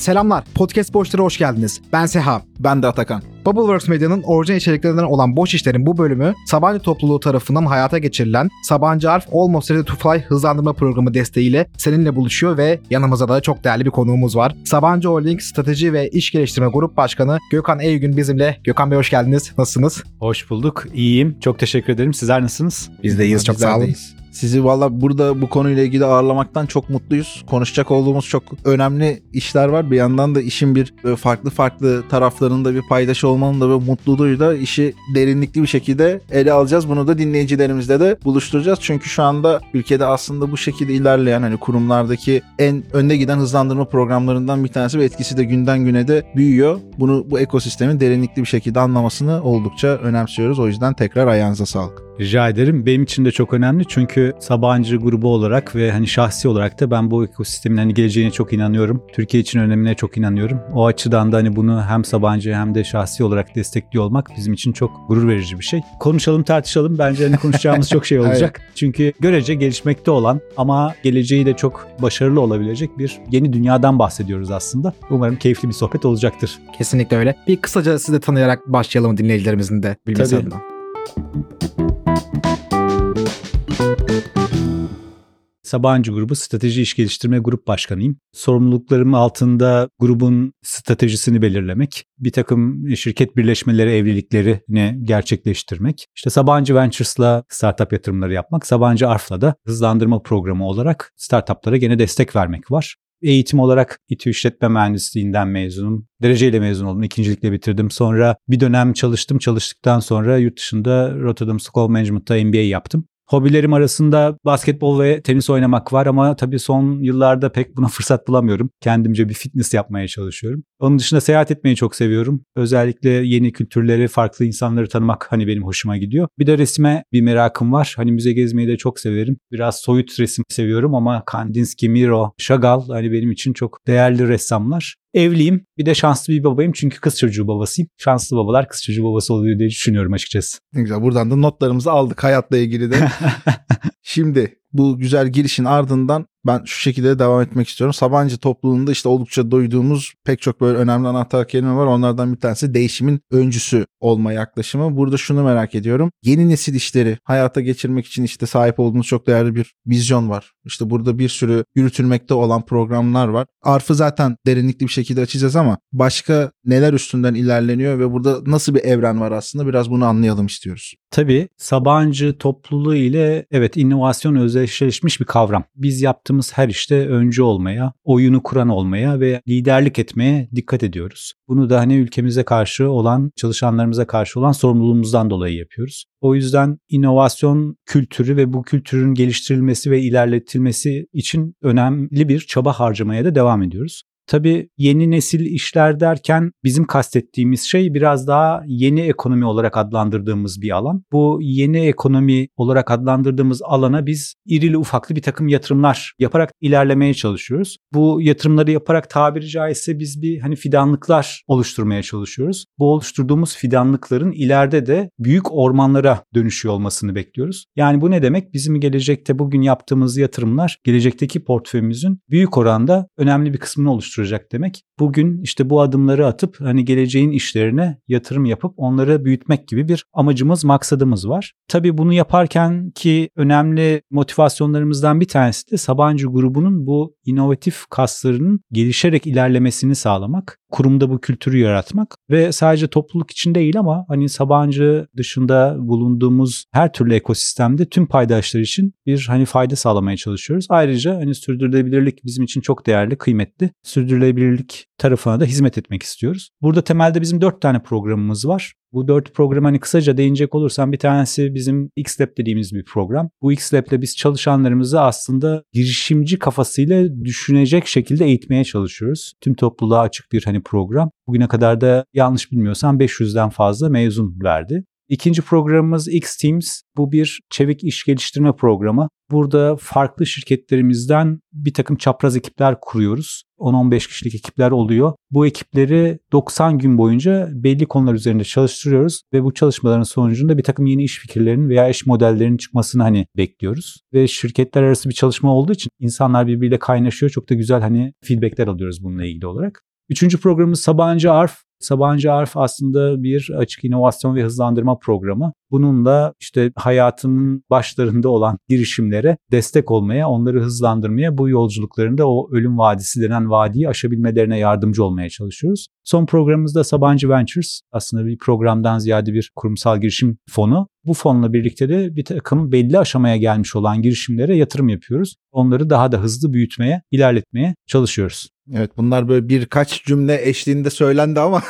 Selamlar, Podcast Boşlara hoş geldiniz. Ben Seha. Ben de Atakan. Bubbleworks Medya'nın orijinal içeriklerinden olan Boş İşler'in bu bölümü Sabancı topluluğu tarafından hayata geçirilen Sabancı Arf Almost Ready to Fly hızlandırma programı desteğiyle seninle buluşuyor ve yanımızda da çok değerli bir konuğumuz var. Sabancı Holding Strateji ve İş Geliştirme Grup Başkanı Gökhan Eygün bizimle. Gökhan Bey hoş geldiniz. Nasılsınız? Hoş bulduk. İyiyim. Çok teşekkür ederim. Sizler nasılsınız? Biz de iyiyiz. Çok sağ olun. deyiz. Sizi valla burada bu konuyla ilgili ağırlamaktan çok mutluyuz. Konuşacak olduğumuz çok önemli işler var. Bir yandan da işin bir böyle farklı farklı taraflarında bir paydaş olmanın da ve mutluluğuyla işi derinlikli bir şekilde ele alacağız. Bunu da dinleyicilerimizle de buluşturacağız. Çünkü şu anda ülkede aslında bu şekilde ilerleyen hani kurumlardaki en önde giden hızlandırma programlarından bir tanesi ve etkisi de günden güne de büyüyor. Bunu bu ekosistemin derinlikli bir şekilde anlamasını oldukça önemsiyoruz. O yüzden tekrar ayağınıza sağlık. Rica ederim. Benim için de çok önemli çünkü Sabancı grubu olarak ve hani şahsi olarak da ben bu ekosistemin hani geleceğine çok inanıyorum. Türkiye için önemine çok inanıyorum. O açıdan da hani bunu hem Sabancı hem de şahsi olarak destekliyor olmak bizim için çok gurur verici bir şey. Konuşalım tartışalım. Bence hani konuşacağımız çok şey olacak. Çünkü görece gelişmekte olan ama geleceği de çok başarılı olabilecek bir yeni dünyadan bahsediyoruz aslında. Umarım keyifli bir sohbet olacaktır. Kesinlikle öyle. Bir kısaca sizi de tanıyarak başlayalım dinleyicilerimizin de bilmesi Tabii. adına. Sabancı Grubu Strateji İş Geliştirme Grup Başkanıyım. Sorumluluklarım altında grubun stratejisini belirlemek, bir takım şirket birleşmeleri, evliliklerini gerçekleştirmek, işte Sabancı Ventures'la startup yatırımları yapmak, Sabancı Arf'la da hızlandırma programı olarak startuplara gene destek vermek var. Eğitim olarak İTÜ İşletme Mühendisliğinden mezunum. Dereceyle mezun oldum. ikincilikle bitirdim. Sonra bir dönem çalıştım. Çalıştıktan sonra yurt dışında Rotterdam School of Management'ta MBA yaptım. Hobilerim arasında basketbol ve tenis oynamak var ama tabii son yıllarda pek buna fırsat bulamıyorum. Kendimce bir fitness yapmaya çalışıyorum. Onun dışında seyahat etmeyi çok seviyorum. Özellikle yeni kültürleri, farklı insanları tanımak hani benim hoşuma gidiyor. Bir de resime bir merakım var. Hani müze gezmeyi de çok severim. Biraz soyut resim seviyorum ama Kandinsky, Miro, Chagall hani benim için çok değerli ressamlar. Evliyim. Bir de şanslı bir babayım çünkü kız çocuğu babasıyım. Şanslı babalar kız çocuğu babası oluyor diye düşünüyorum açıkçası. Ne güzel. Buradan da notlarımızı aldık hayatla ilgili de. Şimdi bu güzel girişin ardından ben şu şekilde devam etmek istiyorum. Sabancı topluluğunda işte oldukça duyduğumuz pek çok böyle önemli anahtar kelime var. Onlardan bir tanesi değişimin öncüsü olma yaklaşımı. Burada şunu merak ediyorum. Yeni nesil işleri hayata geçirmek için işte sahip olduğunuz çok değerli bir vizyon var. İşte burada bir sürü yürütülmekte olan programlar var. Arf'ı zaten derinlikli bir şekilde açacağız ama başka neler üstünden ilerleniyor ve burada nasıl bir evren var aslında biraz bunu anlayalım istiyoruz. Tabii Sabancı topluluğu ile evet inovasyon özdeşleşmiş bir kavram. Biz yaptığımız her işte öncü olmaya, oyunu kuran olmaya ve liderlik etmeye dikkat ediyoruz. Bunu da hani ülkemize karşı olan, çalışanlarımıza karşı olan sorumluluğumuzdan dolayı yapıyoruz. O yüzden inovasyon kültürü ve bu kültürün geliştirilmesi ve ilerletilmesi için önemli bir çaba harcamaya da devam ediyoruz. Tabii yeni nesil işler derken bizim kastettiğimiz şey biraz daha yeni ekonomi olarak adlandırdığımız bir alan. Bu yeni ekonomi olarak adlandırdığımız alana biz irili ufaklı bir takım yatırımlar yaparak ilerlemeye çalışıyoruz. Bu yatırımları yaparak tabiri caizse biz bir hani fidanlıklar oluşturmaya çalışıyoruz. Bu oluşturduğumuz fidanlıkların ileride de büyük ormanlara dönüşüyor olmasını bekliyoruz. Yani bu ne demek? Bizim gelecekte bugün yaptığımız yatırımlar gelecekteki portföyümüzün büyük oranda önemli bir kısmını oluşturacak demek. Bugün işte bu adımları atıp hani geleceğin işlerine yatırım yapıp onları büyütmek gibi bir amacımız, maksadımız var. Tabii bunu yaparken ki önemli motivasyonlarımızdan bir tanesi de Sabancı grubunun bu inovatif kaslarının gelişerek ilerlemesini sağlamak, kurumda bu kültürü yaratmak ve sadece topluluk için değil ama hani Sabancı dışında bulunduğumuz her türlü ekosistemde tüm paydaşlar için bir hani fayda sağlamaya çalışıyoruz. Ayrıca hani sürdürülebilirlik bizim için çok değerli, kıymetli. Sürdürülebilirlik tarafına da hizmet etmek istiyoruz. Burada temelde bizim dört tane programımız var. Bu dört program hani kısaca değinecek olursam bir tanesi bizim X-Lab dediğimiz bir program. Bu X-Lab'le biz çalışanlarımızı aslında girişimci kafasıyla düşünecek şekilde eğitmeye çalışıyoruz. Tüm topluluğa açık bir hani program. Bugüne kadar da yanlış bilmiyorsam 500'den fazla mezun verdi. İkinci programımız X-Teams. Bu bir çevik iş geliştirme programı. Burada farklı şirketlerimizden bir takım çapraz ekipler kuruyoruz. 10-15 kişilik ekipler oluyor. Bu ekipleri 90 gün boyunca belli konular üzerinde çalıştırıyoruz ve bu çalışmaların sonucunda bir takım yeni iş fikirlerinin veya iş modellerinin çıkmasını hani bekliyoruz. Ve şirketler arası bir çalışma olduğu için insanlar birbiriyle kaynaşıyor. Çok da güzel hani feedbackler alıyoruz bununla ilgili olarak. Üçüncü programımız Sabancı Arf. Sabancı Arf aslında bir açık inovasyon ve hızlandırma programı. Bununla işte hayatının başlarında olan girişimlere destek olmaya, onları hızlandırmaya, bu yolculuklarında o ölüm vadisi denen vadiyi aşabilmelerine yardımcı olmaya çalışıyoruz. Son programımızda Sabancı Ventures aslında bir programdan ziyade bir kurumsal girişim fonu. Bu fonla birlikte de bir takım belli aşamaya gelmiş olan girişimlere yatırım yapıyoruz. Onları daha da hızlı büyütmeye, ilerletmeye çalışıyoruz. Evet bunlar böyle birkaç cümle eşliğinde söylendi ama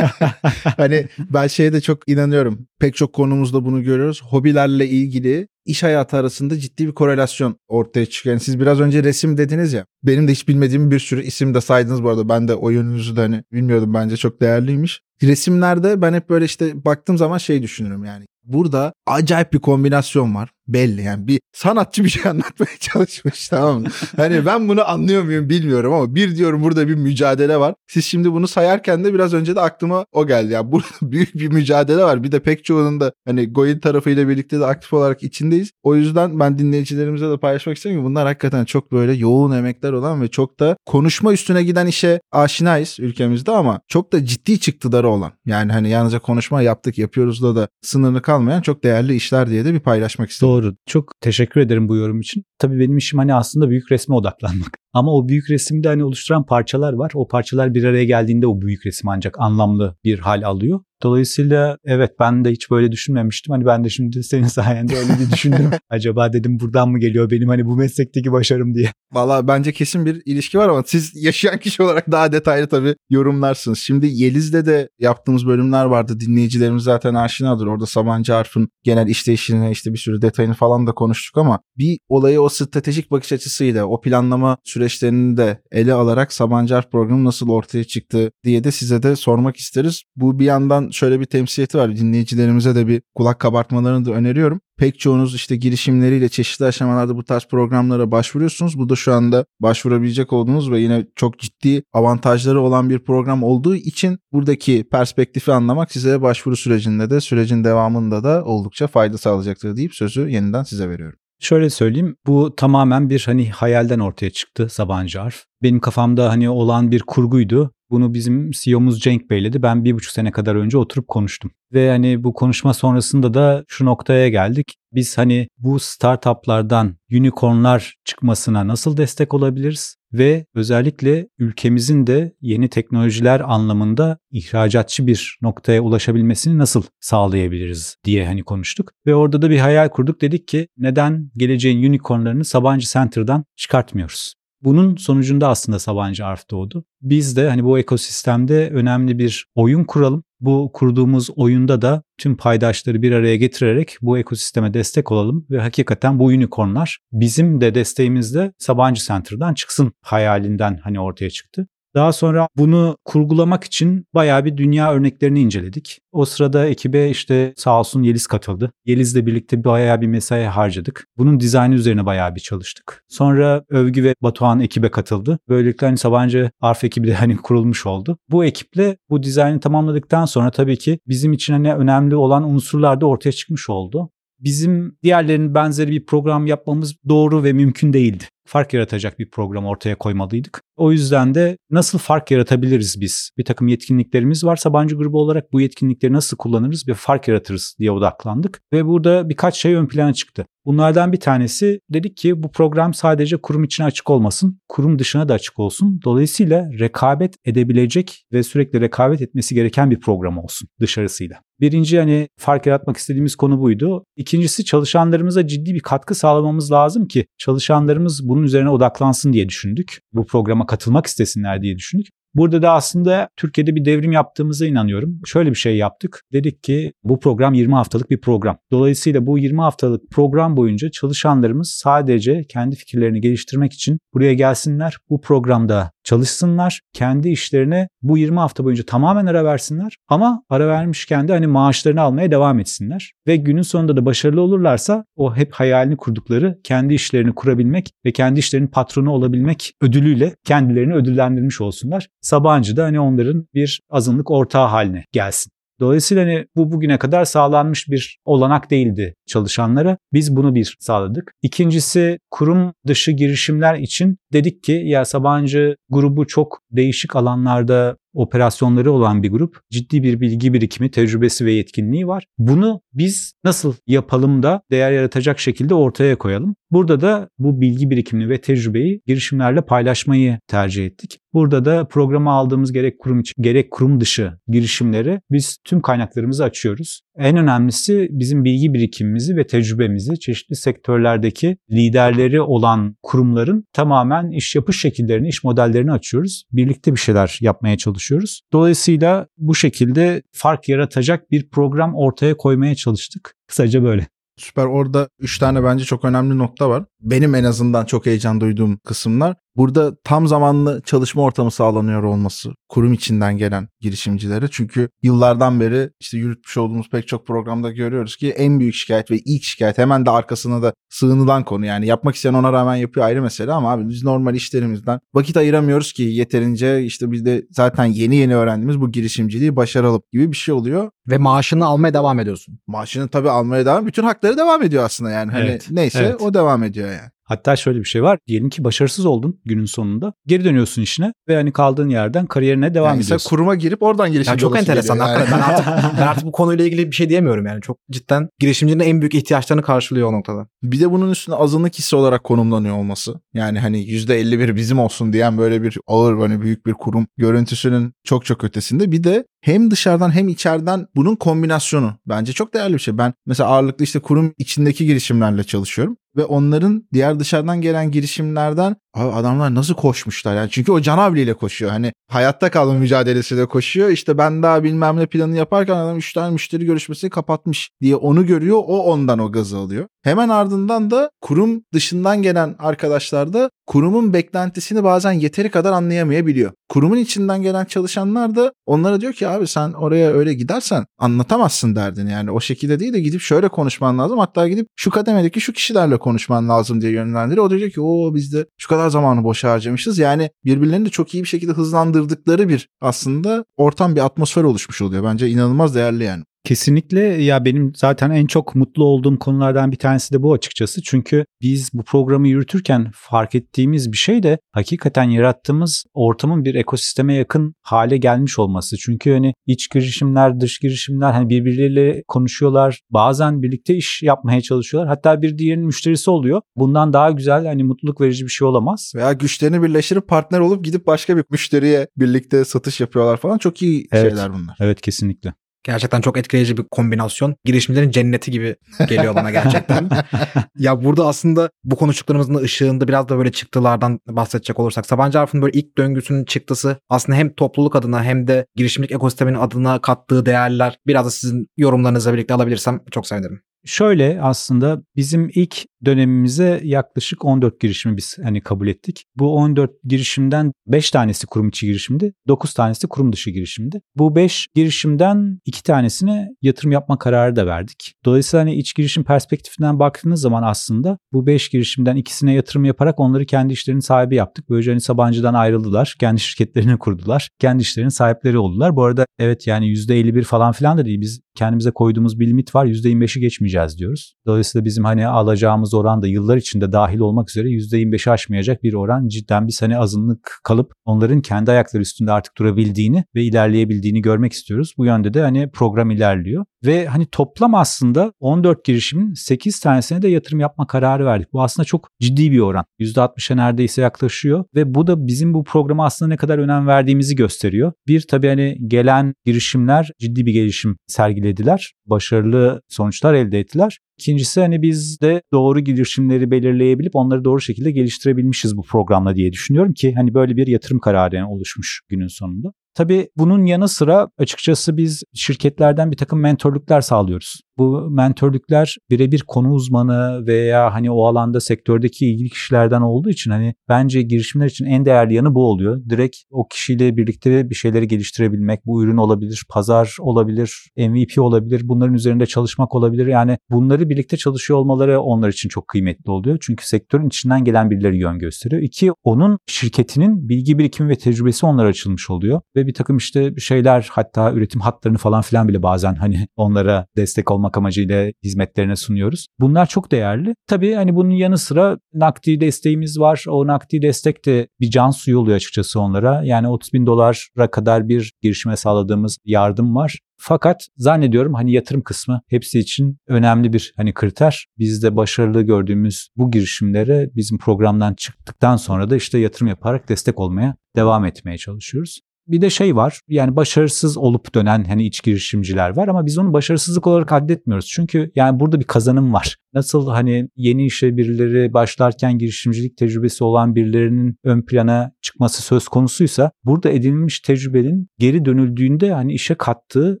hani ben şeye de çok inanıyorum. Pek çok konumuzda bunu görüyoruz. Hobilerle ilgili iş hayatı arasında ciddi bir korelasyon ortaya çıkıyor. Yani siz biraz önce resim dediniz ya. Benim de hiç bilmediğim bir sürü isim de saydınız bu arada. Ben de o yönünüzü de hani bilmiyordum bence çok değerliymiş. Resimlerde ben hep böyle işte baktığım zaman şey düşünürüm yani. Burada acayip bir kombinasyon var belli yani bir sanatçı bir şey anlatmaya çalışmış tamam mı? Hani ben bunu anlıyor muyum bilmiyorum ama bir diyorum burada bir mücadele var. Siz şimdi bunu sayarken de biraz önce de aklıma o geldi. Yani burada büyük bir mücadele var. Bir de pek çoğunun da hani Goyin tarafıyla birlikte de aktif olarak içindeyiz. O yüzden ben dinleyicilerimize de paylaşmak istiyorum ki bunlar hakikaten çok böyle yoğun emekler olan ve çok da konuşma üstüne giden işe aşinayız ülkemizde ama çok da ciddi çıktıları olan. Yani hani yalnızca konuşma yaptık yapıyoruz da da sınırlı kalmayan çok değerli işler diye de bir paylaşmak istedim. Doğru. Çok teşekkür ederim bu yorum için. Tabii benim işim hani aslında büyük resme odaklanmak. Ama o büyük resimde hani oluşturan parçalar var. O parçalar bir araya geldiğinde o büyük resim ancak anlamlı bir hal alıyor. Dolayısıyla evet ben de hiç böyle düşünmemiştim. Hani ben de şimdi senin sayende öyle bir düşündüm. Acaba dedim buradan mı geliyor benim hani bu meslekteki başarım diye. Valla bence kesin bir ilişki var ama siz yaşayan kişi olarak daha detaylı tabii yorumlarsınız. Şimdi Yeliz'de de yaptığımız bölümler vardı. Dinleyicilerimiz zaten aşinadır. Orada Sabancı Arf'ın genel işleyişine işte bir sürü detayını falan da konuştuk ama bir olayı o stratejik bakış açısıyla o planlama süreçlerini de ele alarak Sabancı Arf programı nasıl ortaya çıktı diye de size de sormak isteriz. Bu bir yandan şöyle bir temsiliyeti var. Dinleyicilerimize de bir kulak kabartmalarını da öneriyorum. Pek çoğunuz işte girişimleriyle çeşitli aşamalarda bu tarz programlara başvuruyorsunuz. Bu da şu anda başvurabilecek olduğunuz ve yine çok ciddi avantajları olan bir program olduğu için buradaki perspektifi anlamak size başvuru sürecinde de sürecin devamında da oldukça fayda sağlayacaktır deyip sözü yeniden size veriyorum. Şöyle söyleyeyim bu tamamen bir hani hayalden ortaya çıktı Sabancı Arf. Benim kafamda hani olan bir kurguydu. Bunu bizim CEO'muz Cenk Bey'le de ben bir buçuk sene kadar önce oturup konuştum. Ve hani bu konuşma sonrasında da şu noktaya geldik. Biz hani bu startuplardan unicornlar çıkmasına nasıl destek olabiliriz? Ve özellikle ülkemizin de yeni teknolojiler anlamında ihracatçı bir noktaya ulaşabilmesini nasıl sağlayabiliriz diye hani konuştuk. Ve orada da bir hayal kurduk. Dedik ki neden geleceğin unicornlarını Sabancı Center'dan çıkartmıyoruz? Bunun sonucunda aslında Sabancı Arf doğdu. Biz de hani bu ekosistemde önemli bir oyun kuralım. Bu kurduğumuz oyunda da tüm paydaşları bir araya getirerek bu ekosisteme destek olalım ve hakikaten bu unicornlar bizim de desteğimizle Sabancı Center'dan çıksın hayalinden hani ortaya çıktı. Daha sonra bunu kurgulamak için bayağı bir dünya örneklerini inceledik. O sırada ekibe işte sağ olsun Yeliz katıldı. Yeliz'le birlikte bayağı bir mesai harcadık. Bunun dizaynı üzerine bayağı bir çalıştık. Sonra Övgü ve Batuhan ekibe katıldı. Böylelikle hani Sabancı Arf ekibi de hani kurulmuş oldu. Bu ekiple bu dizaynı tamamladıktan sonra tabii ki bizim için hani önemli olan unsurlar da ortaya çıkmış oldu bizim diğerlerinin benzeri bir program yapmamız doğru ve mümkün değildi. Fark yaratacak bir program ortaya koymalıydık. O yüzden de nasıl fark yaratabiliriz biz? Bir takım yetkinliklerimiz var Sabancı grubu olarak bu yetkinlikleri nasıl kullanırız ve fark yaratırız diye odaklandık. Ve burada birkaç şey ön plana çıktı. Bunlardan bir tanesi dedik ki bu program sadece kurum içine açık olmasın, kurum dışına da açık olsun. Dolayısıyla rekabet edebilecek ve sürekli rekabet etmesi gereken bir program olsun dışarısıyla. Birinci hani fark yaratmak istediğimiz konu buydu. İkincisi çalışanlarımıza ciddi bir katkı sağlamamız lazım ki çalışanlarımız bunun üzerine odaklansın diye düşündük. Bu programa katılmak istesinler diye düşündük. Burada da aslında Türkiye'de bir devrim yaptığımıza inanıyorum. Şöyle bir şey yaptık. Dedik ki bu program 20 haftalık bir program. Dolayısıyla bu 20 haftalık program boyunca çalışanlarımız sadece kendi fikirlerini geliştirmek için buraya gelsinler. Bu programda çalışsınlar. Kendi işlerine bu 20 hafta boyunca tamamen ara versinler. Ama ara vermişken de hani maaşlarını almaya devam etsinler. Ve günün sonunda da başarılı olurlarsa o hep hayalini kurdukları kendi işlerini kurabilmek ve kendi işlerinin patronu olabilmek ödülüyle kendilerini ödüllendirmiş olsunlar. Sabancı da hani onların bir azınlık ortağı haline gelsin. Dolayısıyla hani bu bugüne kadar sağlanmış bir olanak değildi çalışanlara. Biz bunu bir sağladık. İkincisi kurum dışı girişimler için dedik ki ya Sabancı grubu çok değişik alanlarda operasyonları olan bir grup. Ciddi bir bilgi birikimi, tecrübesi ve yetkinliği var. Bunu biz nasıl yapalım da değer yaratacak şekilde ortaya koyalım. Burada da bu bilgi birikimini ve tecrübeyi girişimlerle paylaşmayı tercih ettik. Burada da programa aldığımız gerek kurum içi gerek kurum dışı girişimleri biz tüm kaynaklarımızı açıyoruz. En önemlisi bizim bilgi birikimimizi ve tecrübemizi çeşitli sektörlerdeki liderleri olan kurumların tamamen iş yapış şekillerini, iş modellerini açıyoruz. Birlikte bir şeyler yapmaya çalışıyoruz. Dolayısıyla bu şekilde fark yaratacak bir program ortaya koymaya çalıştık. Kısaca böyle. Süper. Orada 3 tane bence çok önemli nokta var. Benim en azından çok heyecan duyduğum kısımlar. Burada tam zamanlı çalışma ortamı sağlanıyor olması kurum içinden gelen girişimcilere. Çünkü yıllardan beri işte yürütmüş olduğumuz pek çok programda görüyoruz ki en büyük şikayet ve ilk şikayet hemen de arkasına da sığınılan konu. Yani yapmak isteyen ona rağmen yapıyor ayrı mesele ama abi biz normal işlerimizden vakit ayıramıyoruz ki yeterince işte biz de zaten yeni yeni öğrendiğimiz bu girişimciliği başaralım gibi bir şey oluyor. Ve maaşını almaya devam ediyorsun. Maaşını tabii almaya devam bütün hakları devam ediyor aslında yani. Hani Evet, neyse evet. o devam ediyor yani. Hatta şöyle bir şey var. Diyelim ki başarısız oldun günün sonunda. Geri dönüyorsun işine ve hani kaldığın yerden kariyerine devam yani sen ediyorsun. kuruma girip oradan girişimci Ya çok enteresan. yani. Ben artık, ben artık bu konuyla ilgili bir şey diyemiyorum yani. Çok cidden girişimcinin en büyük ihtiyaçlarını karşılıyor o noktada. Bir de bunun üstüne azınlık hissi olarak konumlanıyor olması. Yani hani %51 bizim olsun diyen böyle bir ağır hani büyük bir kurum görüntüsünün çok çok ötesinde. Bir de hem dışarıdan hem içeriden bunun kombinasyonu bence çok değerli bir şey. Ben mesela ağırlıklı işte kurum içindeki girişimlerle çalışıyorum ve onların diğer dışarıdan gelen girişimlerden "Abi adamlar nasıl koşmuşlar yani çünkü o canavliyle koşuyor hani hayatta kalma mücadelesiyle koşuyor işte ben daha bilmem ne planı yaparken adam 3 tane müşteri görüşmesini kapatmış diye onu görüyor o ondan o gazı alıyor. Hemen ardından da kurum dışından gelen arkadaşlar da kurumun beklentisini bazen yeteri kadar anlayamayabiliyor. Kurumun içinden gelen çalışanlar da onlara diyor ki abi sen oraya öyle gidersen anlatamazsın derdini. Yani o şekilde değil de gidip şöyle konuşman lazım. Hatta gidip şu kademedeki şu kişilerle konuşman lazım diye yönlendiriyor. O diyor ki o biz de şu kadar zamanı boşa harcamışız. Yani birbirlerini de çok iyi bir şekilde hızlandırdıkları bir aslında ortam bir atmosfer oluşmuş oluyor. Bence inanılmaz değerli yani. Kesinlikle ya benim zaten en çok mutlu olduğum konulardan bir tanesi de bu açıkçası. Çünkü biz bu programı yürütürken fark ettiğimiz bir şey de hakikaten yarattığımız ortamın bir ekosisteme yakın hale gelmiş olması. Çünkü hani iç girişimler, dış girişimler hani birbirleriyle konuşuyorlar. Bazen birlikte iş yapmaya çalışıyorlar. Hatta bir diğerinin müşterisi oluyor. Bundan daha güzel hani mutluluk verici bir şey olamaz. Veya güçlerini birleştirip partner olup gidip başka bir müşteriye birlikte satış yapıyorlar falan. Çok iyi Evet. şeyler bunlar. Evet kesinlikle. Gerçekten çok etkileyici bir kombinasyon. Girişimlerin cenneti gibi geliyor bana gerçekten. ya burada aslında bu konuştuklarımızın da ışığında biraz da böyle çıktılardan bahsedecek olursak. Sabancı Arf'ın böyle ilk döngüsünün çıktısı aslında hem topluluk adına hem de girişimcilik ekosisteminin adına kattığı değerler biraz da sizin yorumlarınızla birlikte alabilirsem çok sevinirim. Şöyle aslında bizim ilk dönemimize yaklaşık 14 girişimi biz hani kabul ettik. Bu 14 girişimden 5 tanesi kurum içi girişimdi, 9 tanesi kurum dışı girişimdi. Bu 5 girişimden 2 tanesine yatırım yapma kararı da verdik. Dolayısıyla hani iç girişim perspektifinden baktığınız zaman aslında bu 5 girişimden ikisine yatırım yaparak onları kendi işlerinin sahibi yaptık. Böylece hani Sabancı'dan ayrıldılar, kendi şirketlerini kurdular, kendi işlerinin sahipleri oldular. Bu arada evet yani %51 falan filan da değil. Biz kendimize koyduğumuz bir limit var. %25'i geçmeyeceğiz diyoruz. Dolayısıyla bizim hani alacağımız oran da yıllar içinde dahil olmak üzere %25'i aşmayacak bir oran. Cidden biz hani azınlık kalıp onların kendi ayakları üstünde artık durabildiğini ve ilerleyebildiğini görmek istiyoruz. Bu yönde de hani program ilerliyor. Ve hani toplam aslında 14 girişimin 8 tanesine de yatırım yapma kararı verdik. Bu aslında çok ciddi bir oran. %60'a neredeyse yaklaşıyor ve bu da bizim bu programa aslında ne kadar önem verdiğimizi gösteriyor. Bir tabii hani gelen girişimler ciddi bir gelişim sergilediler. Başarılı sonuçlar elde ettiler. İkincisi hani biz de doğru girişimleri belirleyebilip onları doğru şekilde geliştirebilmişiz bu programla diye düşünüyorum ki hani böyle bir yatırım kararı yani oluşmuş günün sonunda. Tabii bunun yanı sıra açıkçası biz şirketlerden bir takım mentorluklar sağlıyoruz. Bu mentörlükler birebir konu uzmanı veya hani o alanda sektördeki ilgili kişilerden olduğu için hani bence girişimler için en değerli yanı bu oluyor. Direkt o kişiyle birlikte bir şeyleri geliştirebilmek, bu ürün olabilir, pazar olabilir, MVP olabilir, bunların üzerinde çalışmak olabilir. Yani bunları birlikte çalışıyor olmaları onlar için çok kıymetli oluyor. Çünkü sektörün içinden gelen birileri yön gösteriyor. İki, onun şirketinin bilgi birikimi ve tecrübesi onlara açılmış oluyor. Ve bir takım işte şeyler hatta üretim hatlarını falan filan bile bazen hani onlara destek olmak amacıyla hizmetlerine sunuyoruz. Bunlar çok değerli. Tabii hani bunun yanı sıra nakdi desteğimiz var. O nakdi destek de bir can suyu oluyor açıkçası onlara. Yani 30 bin dolara kadar bir girişime sağladığımız yardım var. Fakat zannediyorum hani yatırım kısmı hepsi için önemli bir hani kriter. Biz de başarılı gördüğümüz bu girişimlere bizim programdan çıktıktan sonra da işte yatırım yaparak destek olmaya devam etmeye çalışıyoruz. Bir de şey var yani başarısız olup dönen hani iç girişimciler var ama biz onu başarısızlık olarak addetmiyoruz. Çünkü yani burada bir kazanım var. Nasıl hani yeni işe birileri başlarken girişimcilik tecrübesi olan birilerinin ön plana çıkması söz konusuysa burada edinilmiş tecrübenin geri dönüldüğünde hani işe kattığı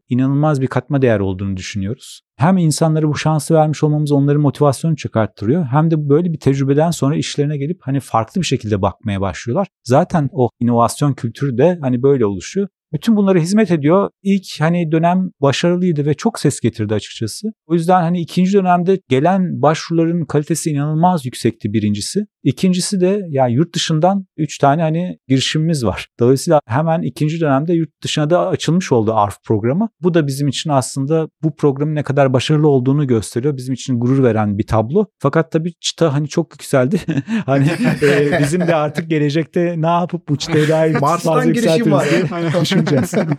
inanılmaz bir katma değer olduğunu düşünüyoruz. Hem insanlara bu şansı vermiş olmamız onların motivasyonu çıkarttırıyor hem de böyle bir tecrübeden sonra işlerine gelip hani farklı bir şekilde bakmaya başlıyorlar. Zaten o inovasyon kültürü de hani böyle oluşuyor. Bütün bunlara hizmet ediyor. İlk hani dönem başarılıydı ve çok ses getirdi açıkçası. O yüzden hani ikinci dönemde gelen başvuruların kalitesi inanılmaz yüksekti birincisi. İkincisi de ya yurt dışından 3 tane hani girişimimiz var. Dolayısıyla hemen ikinci dönemde yurt dışına da açılmış oldu ARF programı. Bu da bizim için aslında bu programın ne kadar başarılı olduğunu gösteriyor. Bizim için gurur veren bir tablo. Fakat tabii çıta hani çok yükseldi. hani e, bizim de artık gelecekte ne yapıp bu çıtayı daha Mars'tan girişim var. Düşüneceğiz.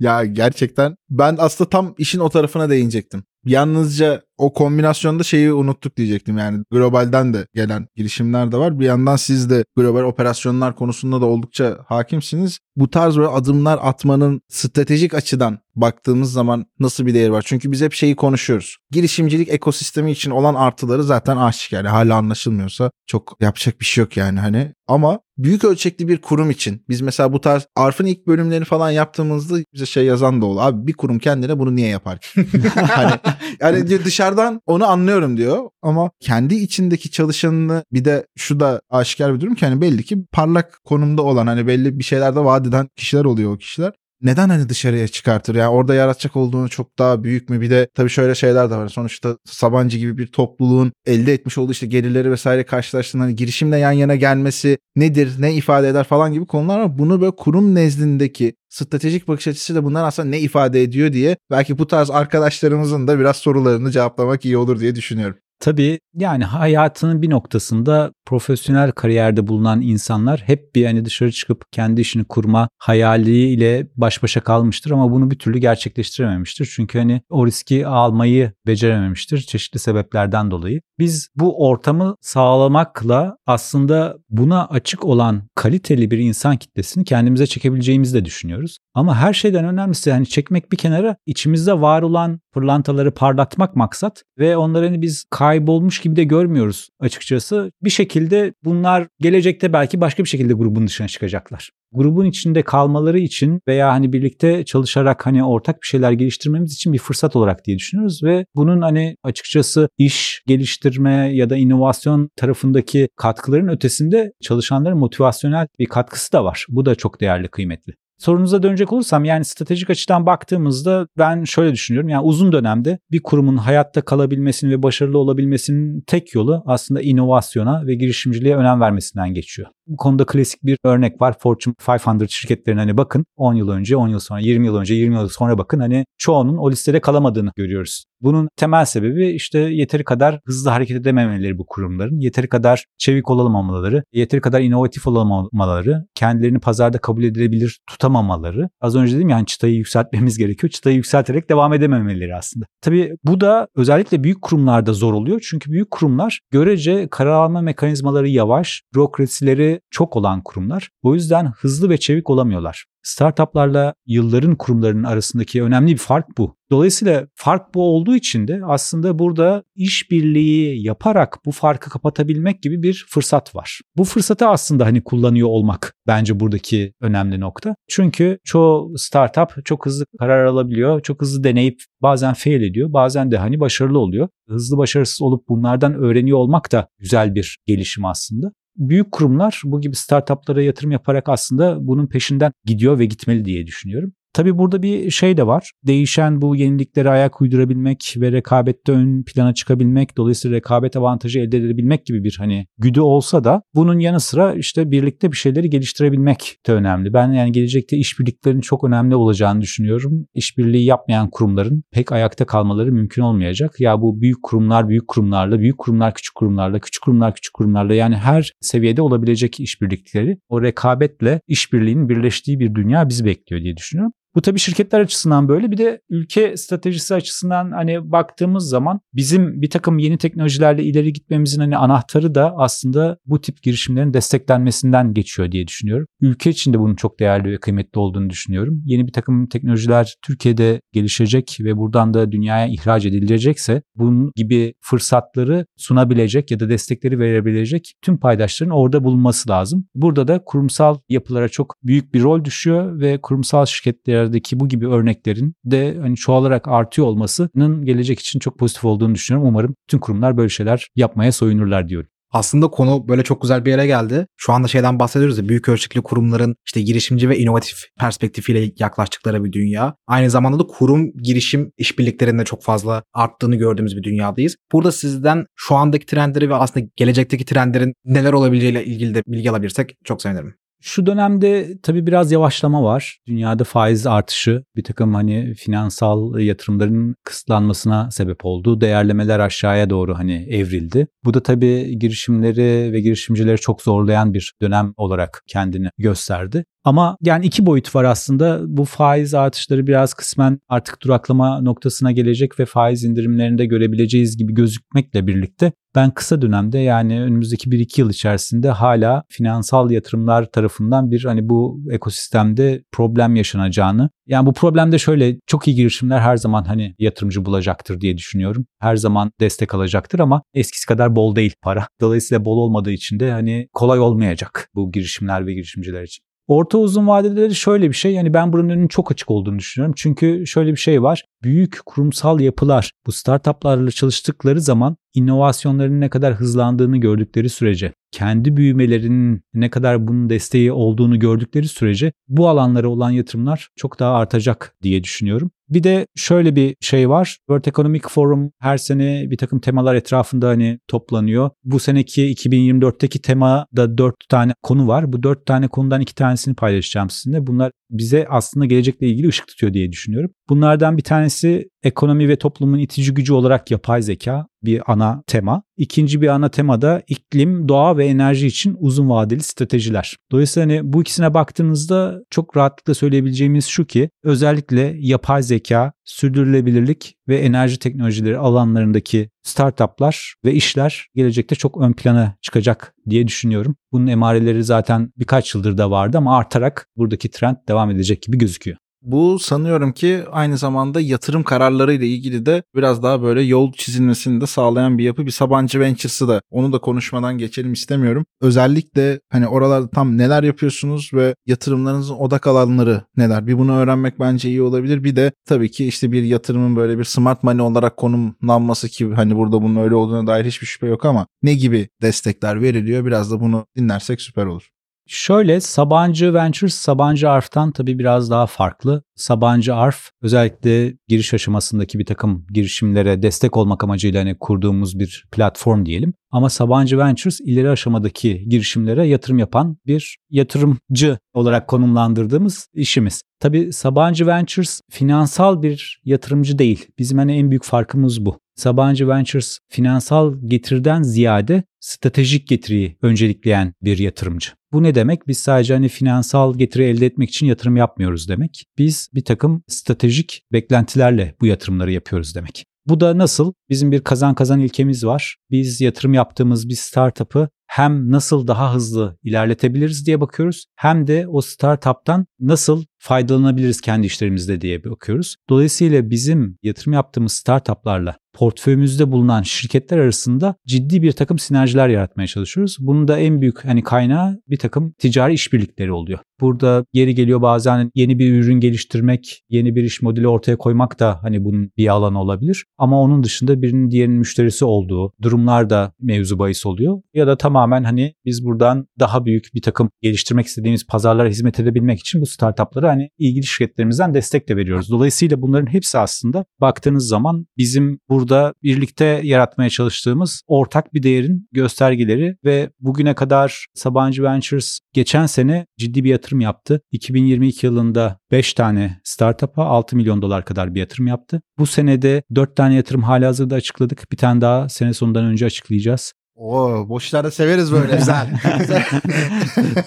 ya gerçekten ben aslında tam işin o tarafına değinecektim. Yalnızca o kombinasyonda şeyi unuttuk diyecektim yani globalden de gelen girişimler de var. Bir yandan siz de global operasyonlar konusunda da oldukça hakimsiniz. Bu tarz böyle adımlar atmanın stratejik açıdan baktığımız zaman nasıl bir değeri var? Çünkü biz hep şeyi konuşuyoruz. Girişimcilik ekosistemi için olan artıları zaten aşikar. Yani hala anlaşılmıyorsa çok yapacak bir şey yok yani hani. Ama büyük ölçekli bir kurum için biz mesela bu tarz Arf'ın ilk bölümlerini falan yaptığımızda bize şey yazan da oldu. Abi bir kurum kendine bunu niye yapar ki? hani yani dışarıdan onu anlıyorum diyor ama kendi içindeki çalışanını bir de şu da aşikar bir durum ki hani belli ki parlak konumda olan hani belli bir şeylerde vaat eden kişiler oluyor o kişiler neden hani dışarıya çıkartır? Yani orada yaratacak olduğunu çok daha büyük mü? Bir de tabii şöyle şeyler de var. Sonuçta Sabancı gibi bir topluluğun elde etmiş olduğu işte gelirleri vesaire karşılaştığında hani girişimle yan yana gelmesi nedir, ne ifade eder falan gibi konular var. Bunu böyle kurum nezdindeki stratejik bakış açısı da bunlar aslında ne ifade ediyor diye belki bu tarz arkadaşlarımızın da biraz sorularını cevaplamak iyi olur diye düşünüyorum. Tabii yani hayatının bir noktasında profesyonel kariyerde bulunan insanlar hep bir hani dışarı çıkıp kendi işini kurma hayaliyle baş başa kalmıştır ama bunu bir türlü gerçekleştirememiştir. Çünkü hani o riski almayı becerememiştir çeşitli sebeplerden dolayı. Biz bu ortamı sağlamakla aslında buna açık olan kaliteli bir insan kitlesini kendimize çekebileceğimizi de düşünüyoruz. Ama her şeyden önemlisi hani çekmek bir kenara içimizde var olan pırlantaları parlatmak maksat ve onları hani biz kaybolmuş gibi de görmüyoruz açıkçası. Bir şekilde bunlar gelecekte belki başka bir şekilde grubun dışına çıkacaklar. Grubun içinde kalmaları için veya hani birlikte çalışarak hani ortak bir şeyler geliştirmemiz için bir fırsat olarak diye düşünüyoruz ve bunun hani açıkçası iş geliştirme ya da inovasyon tarafındaki katkıların ötesinde çalışanların motivasyonel bir katkısı da var. Bu da çok değerli, kıymetli. Sorunuza dönecek olursam yani stratejik açıdan baktığımızda ben şöyle düşünüyorum. Yani uzun dönemde bir kurumun hayatta kalabilmesinin ve başarılı olabilmesinin tek yolu aslında inovasyona ve girişimciliğe önem vermesinden geçiyor. Bu konuda klasik bir örnek var. Fortune 500 şirketlerine hani bakın 10 yıl önce, 10 yıl sonra, 20 yıl önce, 20 yıl sonra bakın hani çoğunun o listede kalamadığını görüyoruz. Bunun temel sebebi işte yeteri kadar hızlı hareket edememeleri bu kurumların, yeteri kadar çevik olamamaları, yeteri kadar inovatif olamamaları, kendilerini pazarda kabul edilebilir tutamamaları. Az önce dedim ya hani çıtayı yükseltmemiz gerekiyor. Çıtayı yükselterek devam edememeleri aslında. Tabii bu da özellikle büyük kurumlarda zor oluyor. Çünkü büyük kurumlar görece karar alma mekanizmaları yavaş, bürokrasileri çok olan kurumlar. O yüzden hızlı ve çevik olamıyorlar. Startuplarla yılların kurumlarının arasındaki önemli bir fark bu. Dolayısıyla fark bu olduğu için de aslında burada işbirliği yaparak bu farkı kapatabilmek gibi bir fırsat var. Bu fırsatı aslında hani kullanıyor olmak bence buradaki önemli nokta. Çünkü çoğu startup çok hızlı karar alabiliyor, çok hızlı deneyip bazen fail ediyor, bazen de hani başarılı oluyor. Hızlı başarısız olup bunlardan öğreniyor olmak da güzel bir gelişim aslında büyük kurumlar bu gibi startuplara yatırım yaparak aslında bunun peşinden gidiyor ve gitmeli diye düşünüyorum. Tabii burada bir şey de var. Değişen bu yeniliklere ayak uydurabilmek ve rekabette ön plana çıkabilmek, dolayısıyla rekabet avantajı elde edebilmek gibi bir hani güdü olsa da bunun yanı sıra işte birlikte bir şeyleri geliştirebilmek de önemli. Ben yani gelecekte işbirliklerinin çok önemli olacağını düşünüyorum. İşbirliği yapmayan kurumların pek ayakta kalmaları mümkün olmayacak. Ya bu büyük kurumlar büyük kurumlarla, büyük kurumlar küçük kurumlarla, küçük kurumlar küçük kurumlarla yani her seviyede olabilecek işbirlikleri o rekabetle işbirliğinin birleştiği bir dünya bizi bekliyor diye düşünüyorum. Bu tabii şirketler açısından böyle. Bir de ülke stratejisi açısından hani baktığımız zaman bizim bir takım yeni teknolojilerle ileri gitmemizin hani anahtarı da aslında bu tip girişimlerin desteklenmesinden geçiyor diye düşünüyorum. Ülke için de bunun çok değerli ve kıymetli olduğunu düşünüyorum. Yeni bir takım teknolojiler Türkiye'de gelişecek ve buradan da dünyaya ihraç edilecekse bunun gibi fırsatları sunabilecek ya da destekleri verebilecek tüm paydaşların orada bulunması lazım. Burada da kurumsal yapılara çok büyük bir rol düşüyor ve kurumsal şirketler ülkelerdeki bu gibi örneklerin de hani çoğalarak artıyor olmasının gelecek için çok pozitif olduğunu düşünüyorum. Umarım tüm kurumlar böyle şeyler yapmaya soyunurlar diyorum. Aslında konu böyle çok güzel bir yere geldi. Şu anda şeyden bahsediyoruz ya büyük ölçekli kurumların işte girişimci ve inovatif perspektifiyle yaklaştıkları bir dünya. Aynı zamanda da kurum girişim işbirliklerinde çok fazla arttığını gördüğümüz bir dünyadayız. Burada sizden şu andaki trendleri ve aslında gelecekteki trendlerin neler olabileceğiyle ilgili de bilgi alabilirsek çok sevinirim. Şu dönemde tabii biraz yavaşlama var. Dünyada faiz artışı bir takım hani finansal yatırımların kısıtlanmasına sebep oldu. Değerlemeler aşağıya doğru hani evrildi. Bu da tabii girişimleri ve girişimcileri çok zorlayan bir dönem olarak kendini gösterdi. Ama yani iki boyut var aslında. Bu faiz artışları biraz kısmen artık duraklama noktasına gelecek ve faiz indirimlerinde görebileceğiz gibi gözükmekle birlikte ben kısa dönemde yani önümüzdeki 1-2 yıl içerisinde hala finansal yatırımlar tarafından bir hani bu ekosistemde problem yaşanacağını yani bu problemde şöyle çok iyi girişimler her zaman hani yatırımcı bulacaktır diye düşünüyorum. Her zaman destek alacaktır ama eskisi kadar bol değil para. Dolayısıyla bol olmadığı için de hani kolay olmayacak bu girişimler ve girişimciler için. Orta uzun vadede şöyle bir şey yani ben buranın önünün çok açık olduğunu düşünüyorum. Çünkü şöyle bir şey var. Büyük kurumsal yapılar bu startuplarla çalıştıkları zaman inovasyonların ne kadar hızlandığını gördükleri sürece, kendi büyümelerinin ne kadar bunun desteği olduğunu gördükleri sürece bu alanlara olan yatırımlar çok daha artacak diye düşünüyorum. Bir de şöyle bir şey var. World Economic Forum her sene bir takım temalar etrafında hani toplanıyor. Bu seneki 2024'teki temada 4 tane konu var. Bu 4 tane konudan 2 tanesini paylaşacağım sizinle. Bunlar bize aslında gelecekle ilgili ışık tutuyor diye düşünüyorum. Bunlardan bir tanesi ekonomi ve toplumun itici gücü olarak yapay zeka bir ana tema. İkinci bir ana tema da iklim, doğa ve enerji için uzun vadeli stratejiler. Dolayısıyla hani bu ikisine baktığınızda çok rahatlıkla söyleyebileceğimiz şu ki özellikle yapay zeka, sürdürülebilirlik ve enerji teknolojileri alanlarındaki startuplar ve işler gelecekte çok ön plana çıkacak diye düşünüyorum. Bunun emareleri zaten birkaç yıldır da vardı ama artarak buradaki trend devam edecek gibi gözüküyor. Bu sanıyorum ki aynı zamanda yatırım kararları ile ilgili de biraz daha böyle yol çizilmesini de sağlayan bir yapı. Bir Sabancı Ventures'ı da onu da konuşmadan geçelim istemiyorum. Özellikle hani oralarda tam neler yapıyorsunuz ve yatırımlarınızın odak alanları neler? Bir bunu öğrenmek bence iyi olabilir. Bir de tabii ki işte bir yatırımın böyle bir smart money olarak konumlanması ki hani burada bunun öyle olduğuna dair hiçbir şüphe yok ama ne gibi destekler veriliyor biraz da bunu dinlersek süper olur. Şöyle Sabancı Ventures Sabancı Arf'tan tabii biraz daha farklı. Sabancı Arf özellikle giriş aşamasındaki bir takım girişimlere destek olmak amacıyla hani kurduğumuz bir platform diyelim. Ama Sabancı Ventures ileri aşamadaki girişimlere yatırım yapan bir yatırımcı olarak konumlandırdığımız işimiz. Tabii Sabancı Ventures finansal bir yatırımcı değil. Bizim hani en büyük farkımız bu. Sabancı Ventures finansal getiriden ziyade stratejik getiriyi öncelikleyen bir yatırımcı. Bu ne demek? Biz sadece hani finansal getiri elde etmek için yatırım yapmıyoruz demek. Biz bir takım stratejik beklentilerle bu yatırımları yapıyoruz demek. Bu da nasıl? Bizim bir kazan kazan ilkemiz var. Biz yatırım yaptığımız bir startup'ı hem nasıl daha hızlı ilerletebiliriz diye bakıyoruz hem de o startup'tan nasıl faydalanabiliriz kendi işlerimizde diye bakıyoruz. Dolayısıyla bizim yatırım yaptığımız startuplarla portföyümüzde bulunan şirketler arasında ciddi bir takım sinerjiler yaratmaya çalışıyoruz. Bunun da en büyük hani kaynağı bir takım ticari işbirlikleri oluyor. Burada yeri geliyor bazen yeni bir ürün geliştirmek, yeni bir iş modeli ortaya koymak da hani bunun bir alan olabilir. Ama onun dışında birinin diğerinin müşterisi olduğu durumlar da mevzu bahis oluyor. Ya da tamamen hani biz buradan daha büyük bir takım geliştirmek istediğimiz pazarlara hizmet edebilmek için bu startuplara hani ilgili şirketlerimizden destek de veriyoruz. Dolayısıyla bunların hepsi aslında baktığınız zaman bizim burada birlikte yaratmaya çalıştığımız ortak bir değerin göstergeleri ve bugüne kadar Sabancı Ventures geçen sene ciddi bir yatırım yaptı. 2022 yılında 5 tane startup'a 6 milyon dolar kadar bir yatırım yaptı. Bu senede 4 tane yatırım hali hazırda açıkladık. Bir tane daha sene sonundan önce açıklayacağız. Oo, boş işlerde severiz böyle. Güzel.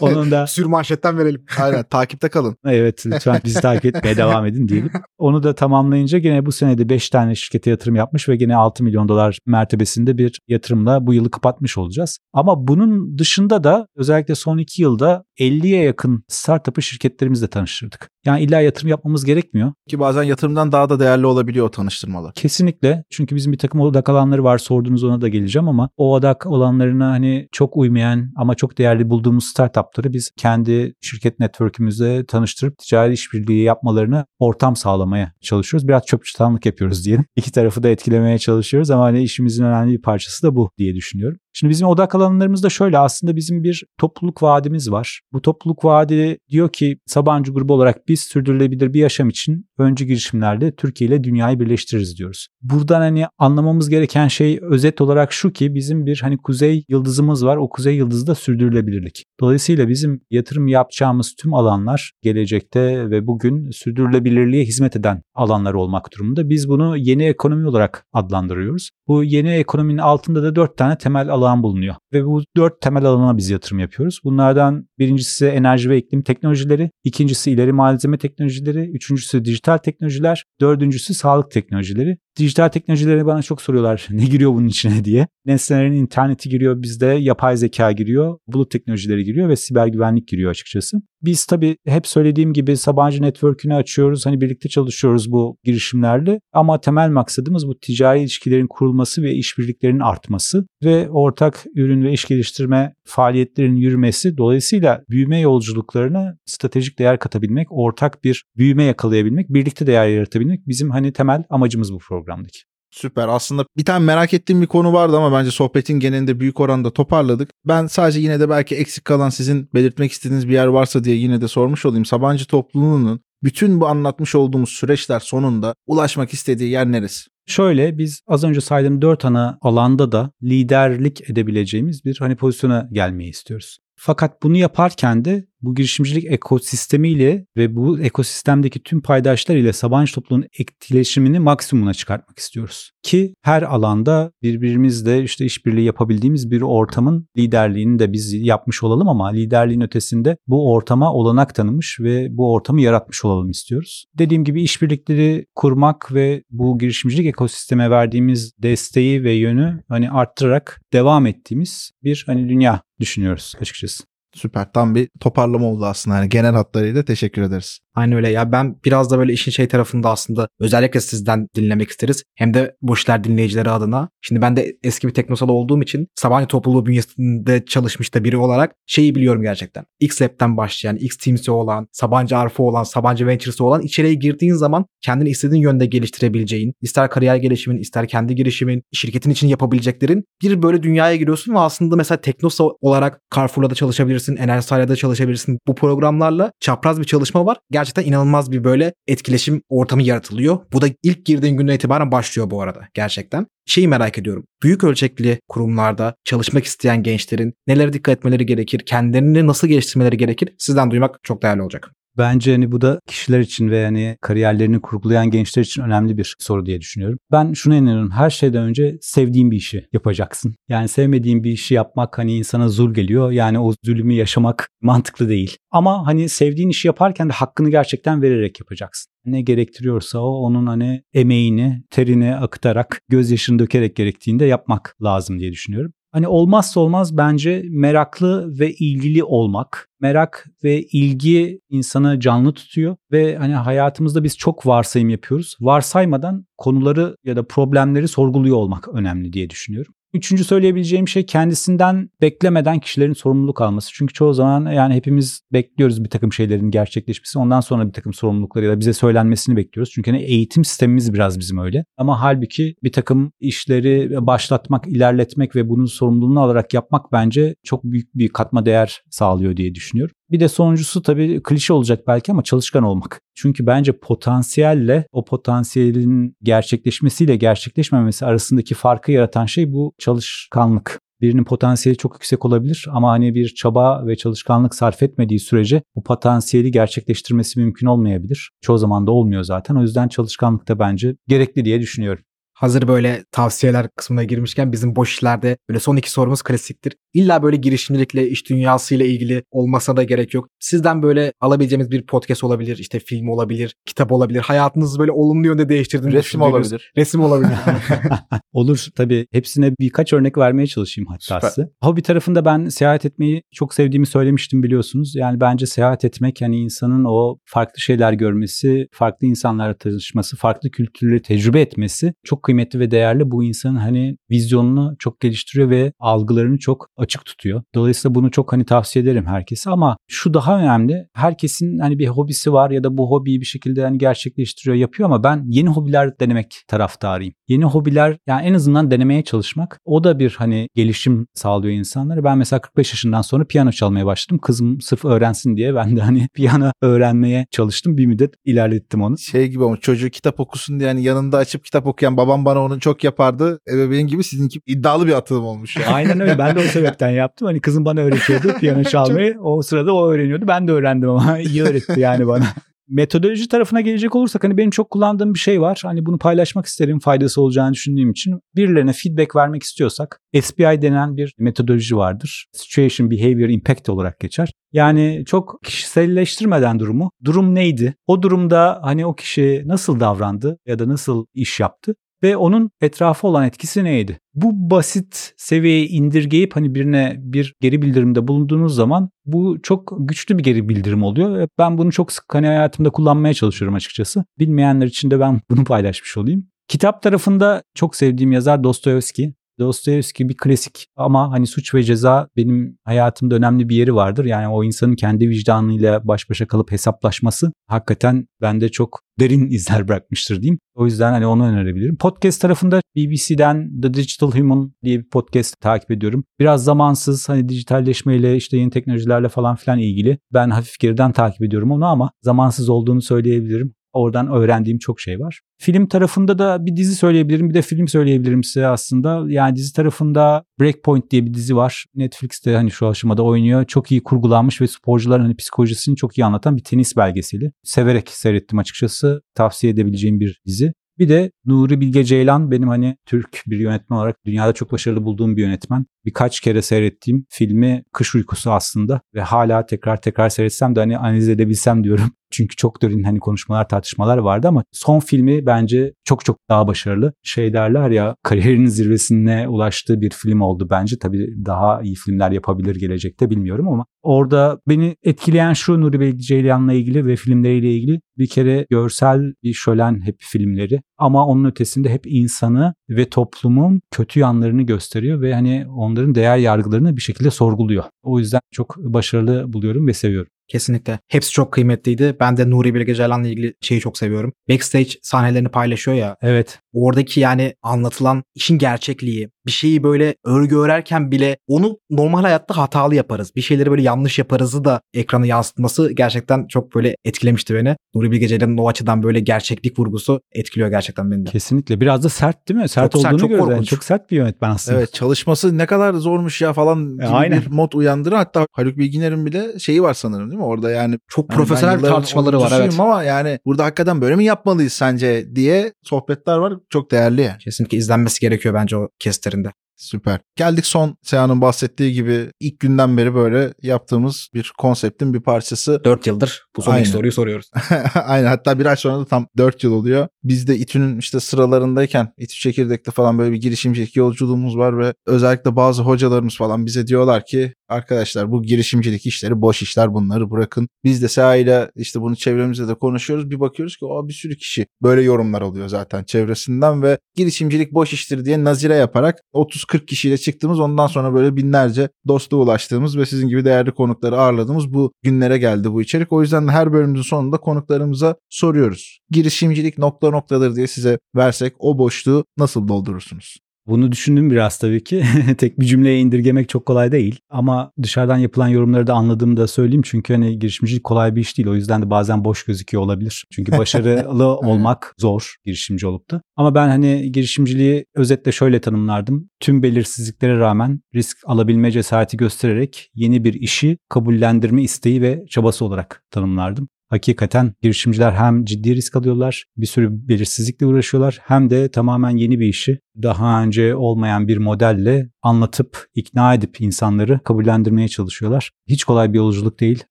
Onun da Sür manşetten verelim. Aynen takipte kalın. Evet lütfen bizi takip etmeye devam edin diyelim. Onu da tamamlayınca gene bu senede 5 tane şirkete yatırım yapmış ve gene 6 milyon dolar mertebesinde bir yatırımla bu yılı kapatmış olacağız. Ama bunun dışında da özellikle son 2 yılda 50'ye yakın startup'ı şirketlerimizle tanıştırdık. Yani illa yatırım yapmamız gerekmiyor. Ki bazen yatırımdan daha da değerli olabiliyor o tanıştırmalar. Kesinlikle. Çünkü bizim bir takım odak alanları var. Sordunuz ona da geleceğim ama o odak olanlarına hani çok uymayan ama çok değerli bulduğumuz startupları biz kendi şirket network'ümüzde tanıştırıp ticari işbirliği yapmalarını ortam sağlamaya çalışıyoruz. Biraz çöpçütanlık yapıyoruz diyelim. İki tarafı da etkilemeye çalışıyoruz ama hani işimizin önemli bir parçası da bu diye düşünüyorum. Şimdi bizim odak alanlarımız da şöyle aslında bizim bir topluluk vaadimiz var. Bu topluluk vaadi diyor ki Sabancı grubu olarak biz sürdürülebilir bir yaşam için öncü girişimlerle Türkiye ile dünyayı birleştiririz diyoruz. Buradan hani anlamamız gereken şey özet olarak şu ki bizim bir hani kuzey yıldızımız var. O kuzey yıldızı da sürdürülebilirlik. Dolayısıyla bizim yatırım yapacağımız tüm alanlar gelecekte ve bugün sürdürülebilirliğe hizmet eden alanlar olmak durumunda. Biz bunu yeni ekonomi olarak adlandırıyoruz. Bu yeni ekonominin altında da dört tane temel alan bulunuyor. Ve bu dört temel alana biz yatırım yapıyoruz. Bunlardan birincisi enerji ve iklim teknolojileri, ikincisi ileri malzeme teknolojileri, üçüncüsü dijital teknolojiler, dördüncüsü sağlık teknolojileri. Dijital teknolojileri bana çok soruyorlar ne giriyor bunun içine diye. Nesnelerin interneti giriyor bizde, yapay zeka giriyor, bulut teknolojileri giriyor ve siber güvenlik giriyor açıkçası. Biz tabii hep söylediğim gibi Sabancı Network'ünü açıyoruz. Hani birlikte çalışıyoruz bu girişimlerle. Ama temel maksadımız bu ticari ilişkilerin kurulması ve işbirliklerinin artması ve ortak ürün ve iş geliştirme faaliyetlerinin yürümesi. Dolayısıyla büyüme yolculuklarına stratejik değer katabilmek, ortak bir büyüme yakalayabilmek, birlikte değer yaratabilmek bizim hani temel amacımız bu programdaki. Süper. Aslında bir tane merak ettiğim bir konu vardı ama bence sohbetin genelinde büyük oranda toparladık. Ben sadece yine de belki eksik kalan sizin belirtmek istediğiniz bir yer varsa diye yine de sormuş olayım. Sabancı topluluğunun bütün bu anlatmış olduğumuz süreçler sonunda ulaşmak istediği yer neresi? Şöyle biz az önce saydığım dört ana alanda da liderlik edebileceğimiz bir hani pozisyona gelmeyi istiyoruz. Fakat bunu yaparken de bu girişimcilik ekosistemiyle ve bu ekosistemdeki tüm paydaşlar ile Sabancı topluluğunun etkileşimini maksimumuna çıkartmak istiyoruz. Ki her alanda birbirimizle işte işbirliği yapabildiğimiz bir ortamın liderliğini de biz yapmış olalım ama liderliğin ötesinde bu ortama olanak tanımış ve bu ortamı yaratmış olalım istiyoruz. Dediğim gibi işbirlikleri kurmak ve bu girişimcilik ekosisteme verdiğimiz desteği ve yönü hani arttırarak devam ettiğimiz bir hani dünya düşünüyoruz açıkçası. Süper. Tam bir toparlama oldu aslında. Yani genel hatlarıyla teşekkür ederiz. Aynen öyle ya ben biraz da böyle işin şey tarafında aslında özellikle sizden dinlemek isteriz. Hem de bu işler dinleyicileri adına. Şimdi ben de eski bir teknosal olduğum için Sabancı topluluğu bünyesinde çalışmış da biri olarak şeyi biliyorum gerçekten. X-Lab'den başlayan, X-Teams'i olan, Sabancı Arf'ı olan, Sabancı Ventures'ı olan içeriye girdiğin zaman kendini istediğin yönde geliştirebileceğin, ister kariyer gelişimin, ister kendi girişimin, şirketin için yapabileceklerin bir böyle dünyaya giriyorsun ve aslında mesela teknosa olarak Carrefour'la da çalışabilirsin, Enerji da çalışabilirsin. Bu programlarla çapraz bir çalışma var. Gerçekten inanılmaz bir böyle etkileşim ortamı yaratılıyor. Bu da ilk girdiğin günden itibaren başlıyor bu arada gerçekten. Şeyi merak ediyorum. Büyük ölçekli kurumlarda çalışmak isteyen gençlerin nelere dikkat etmeleri gerekir? Kendilerini nasıl geliştirmeleri gerekir? Sizden duymak çok değerli olacak. Bence hani bu da kişiler için ve hani kariyerlerini kurgulayan gençler için önemli bir soru diye düşünüyorum. Ben şuna inanıyorum. Her şeyden önce sevdiğin bir işi yapacaksın. Yani sevmediğin bir işi yapmak hani insana zul geliyor. Yani o zulümü yaşamak mantıklı değil. Ama hani sevdiğin işi yaparken de hakkını gerçekten vererek yapacaksın. Ne gerektiriyorsa o onun hani emeğini, terini akıtarak, gözyaşını dökerek gerektiğinde yapmak lazım diye düşünüyorum. Hani olmazsa olmaz bence meraklı ve ilgili olmak. Merak ve ilgi insanı canlı tutuyor ve hani hayatımızda biz çok varsayım yapıyoruz. Varsaymadan konuları ya da problemleri sorguluyor olmak önemli diye düşünüyorum. Üçüncü söyleyebileceğim şey kendisinden beklemeden kişilerin sorumluluk alması. Çünkü çoğu zaman yani hepimiz bekliyoruz bir takım şeylerin gerçekleşmesi. Ondan sonra bir takım sorumlulukları ya da bize söylenmesini bekliyoruz. Çünkü hani eğitim sistemimiz biraz bizim öyle. Ama halbuki bir takım işleri başlatmak, ilerletmek ve bunun sorumluluğunu alarak yapmak bence çok büyük bir katma değer sağlıyor diye düşünüyorum. Bir de sonuncusu tabii klişe olacak belki ama çalışkan olmak. Çünkü bence potansiyelle o potansiyelin gerçekleşmesiyle gerçekleşmemesi arasındaki farkı yaratan şey bu çalışkanlık. Birinin potansiyeli çok yüksek olabilir ama hani bir çaba ve çalışkanlık sarf etmediği sürece bu potansiyeli gerçekleştirmesi mümkün olmayabilir. Çoğu zaman da olmuyor zaten. O yüzden çalışkanlık da bence gerekli diye düşünüyorum. Hazır böyle tavsiyeler kısmına girmişken bizim boş işlerde böyle son iki sorumuz klasiktir. İlla böyle girişimcilikle, iş dünyasıyla ilgili olmasa da gerek yok. Sizden böyle alabileceğimiz bir podcast olabilir, işte film olabilir, kitap olabilir. Hayatınızı böyle olumlu yönde değiştirdiğini Resim olabilir. Resim olabilir. Olur tabii. Hepsine birkaç örnek vermeye çalışayım hatta size. Hobi tarafında ben seyahat etmeyi çok sevdiğimi söylemiştim biliyorsunuz. Yani bence seyahat etmek hani insanın o farklı şeyler görmesi, farklı insanlarla tanışması, farklı kültürleri tecrübe etmesi çok kıymetli ve değerli. Bu insanın hani vizyonunu çok geliştiriyor ve algılarını çok açık tutuyor. Dolayısıyla bunu çok hani tavsiye ederim herkese ama şu daha önemli. Herkesin hani bir hobisi var ya da bu hobiyi bir şekilde hani gerçekleştiriyor, yapıyor ama ben yeni hobiler denemek taraftarıyım. Yeni hobiler yani en azından denemeye çalışmak o da bir hani gelişim sağlıyor insanlara. Ben mesela 45 yaşından sonra piyano çalmaya başladım. Kızım sırf öğrensin diye ben de hani piyano öğrenmeye çalıştım. Bir müddet ilerlettim onu. Şey gibi ama çocuğu kitap okusun diye yani yanında açıp kitap okuyan babam bana onu çok yapardı. Ebeveyn gibi sizinki iddialı bir atılım olmuş yani. Aynen öyle. Ben de o sebepten yaptım. Hani kızım bana öğretiyordu piyano çalmayı. O sırada o öğreniyordu. Ben de öğrendim ama iyi öğretti yani bana. Metodoloji tarafına gelecek olursak hani benim çok kullandığım bir şey var. Hani bunu paylaşmak isterim faydası olacağını düşündüğüm için. Birilerine feedback vermek istiyorsak SBI denen bir metodoloji vardır. Situation Behavior Impact olarak geçer. Yani çok kişiselleştirmeden durumu. Durum neydi? O durumda hani o kişi nasıl davrandı ya da nasıl iş yaptı? Ve onun etrafı olan etkisi neydi? Bu basit seviyeye indirgeyip hani birine bir geri bildirimde bulunduğunuz zaman bu çok güçlü bir geri bildirim oluyor. ve Ben bunu çok sık hani hayatımda kullanmaya çalışıyorum açıkçası. Bilmeyenler için de ben bunu paylaşmış olayım. Kitap tarafında çok sevdiğim yazar Dostoyevski. Dostoyevski bir klasik ama hani suç ve ceza benim hayatımda önemli bir yeri vardır. Yani o insanın kendi vicdanıyla baş başa kalıp hesaplaşması hakikaten bende çok derin izler bırakmıştır diyeyim. O yüzden hani onu önerebilirim. Podcast tarafında BBC'den The Digital Human diye bir podcast takip ediyorum. Biraz zamansız hani dijitalleşmeyle işte yeni teknolojilerle falan filan ilgili. Ben hafif geriden takip ediyorum onu ama zamansız olduğunu söyleyebilirim. Oradan öğrendiğim çok şey var. Film tarafında da bir dizi söyleyebilirim, bir de film söyleyebilirim size aslında. Yani dizi tarafında Breakpoint diye bir dizi var. Netflix'te hani şu aşamada oynuyor. Çok iyi kurgulanmış ve sporcuların hani psikolojisini çok iyi anlatan bir tenis belgeseli. Severek seyrettim açıkçası. Tavsiye edebileceğim bir dizi. Bir de Nuri Bilge Ceylan benim hani Türk bir yönetmen olarak dünyada çok başarılı bulduğum bir yönetmen. Birkaç kere seyrettiğim filmi Kış Uykusu aslında ve hala tekrar tekrar seyretsem de hani analiz edebilsem diyorum. Çünkü çok derin hani konuşmalar tartışmalar vardı ama son filmi bence çok çok daha başarılı. Şey derler ya kariyerinin zirvesine ulaştığı bir film oldu bence. Tabii daha iyi filmler yapabilir gelecekte bilmiyorum ama orada beni etkileyen şu Nuri Bilge Ceylan'la ilgili ve filmleriyle ilgili bir kere görsel bir şölen hep filmleri ama onun ötesinde hep insanı ve toplumun kötü yanlarını gösteriyor ve hani onların değer yargılarını bir şekilde sorguluyor. O yüzden çok başarılı buluyorum ve seviyorum. Kesinlikle. Hepsi çok kıymetliydi. Ben de Nuri Bilge Ceylan'la ilgili şeyi çok seviyorum. Backstage sahnelerini paylaşıyor ya. Evet. Oradaki yani anlatılan işin gerçekliği, bir şeyi böyle örgü örerken bile onu normal hayatta hatalı yaparız. Bir şeyleri böyle yanlış yaparızı da ekrana yansıtması gerçekten çok böyle etkilemişti beni. Nuri Bilge Ceylan'ın o açıdan böyle gerçeklik vurgusu etkiliyor gerçekten beni de. Kesinlikle. Biraz da sert değil mi? Sert Çok sert, olduğunu çok görüyoruz. Yani korkunç. çok sert bir yönetmen aslında. Evet çalışması ne kadar zormuş ya falan gibi aynen. bir mod uyandırır. Hatta Haluk Bilginer'in bile şeyi var sanırım değil mi? Orada yani Çok ben profesyonel tartışmaları var evet. Ama yani burada hakikaten böyle mi yapmalıyız sence diye sohbetler var. Çok değerli yani. Kesinlikle izlenmesi gerekiyor bence o ಆದ್ದರಿಂದ Süper. Geldik son Seyhan'ın bahsettiği gibi ilk günden beri böyle yaptığımız bir konseptin bir parçası. 4 yıldır bu son Aynen. soruyu soruyoruz. Aynen hatta bir ay sonra da tam 4 yıl oluyor. Biz de İTÜ'nün işte sıralarındayken İTÜ Çekirdek'te falan böyle bir girişimcilik yolculuğumuz var ve özellikle bazı hocalarımız falan bize diyorlar ki arkadaşlar bu girişimcilik işleri boş işler bunları bırakın. Biz de Seha ile işte bunu çevremizde de konuşuyoruz. Bir bakıyoruz ki o bir sürü kişi böyle yorumlar alıyor zaten çevresinden ve girişimcilik boş iştir diye nazire yaparak 30-40 kişiyle çıktığımız ondan sonra böyle binlerce dostluğa ulaştığımız ve sizin gibi değerli konukları ağırladığımız bu günlere geldi bu içerik. O yüzden de her bölümümüzün sonunda konuklarımıza soruyoruz. Girişimcilik nokta noktadır diye size versek o boşluğu nasıl doldurursunuz? Bunu düşündüm biraz tabii ki. Tek bir cümleye indirgemek çok kolay değil. Ama dışarıdan yapılan yorumları da anladığımı da söyleyeyim. Çünkü hani girişimcilik kolay bir iş değil. O yüzden de bazen boş gözüküyor olabilir. Çünkü başarılı olmak zor girişimci olup da. Ama ben hani girişimciliği özetle şöyle tanımlardım. Tüm belirsizliklere rağmen risk alabilme cesareti göstererek yeni bir işi kabullendirme isteği ve çabası olarak tanımlardım hakikaten girişimciler hem ciddi risk alıyorlar, bir sürü belirsizlikle uğraşıyorlar hem de tamamen yeni bir işi daha önce olmayan bir modelle anlatıp, ikna edip insanları kabullendirmeye çalışıyorlar. Hiç kolay bir yolculuk değil,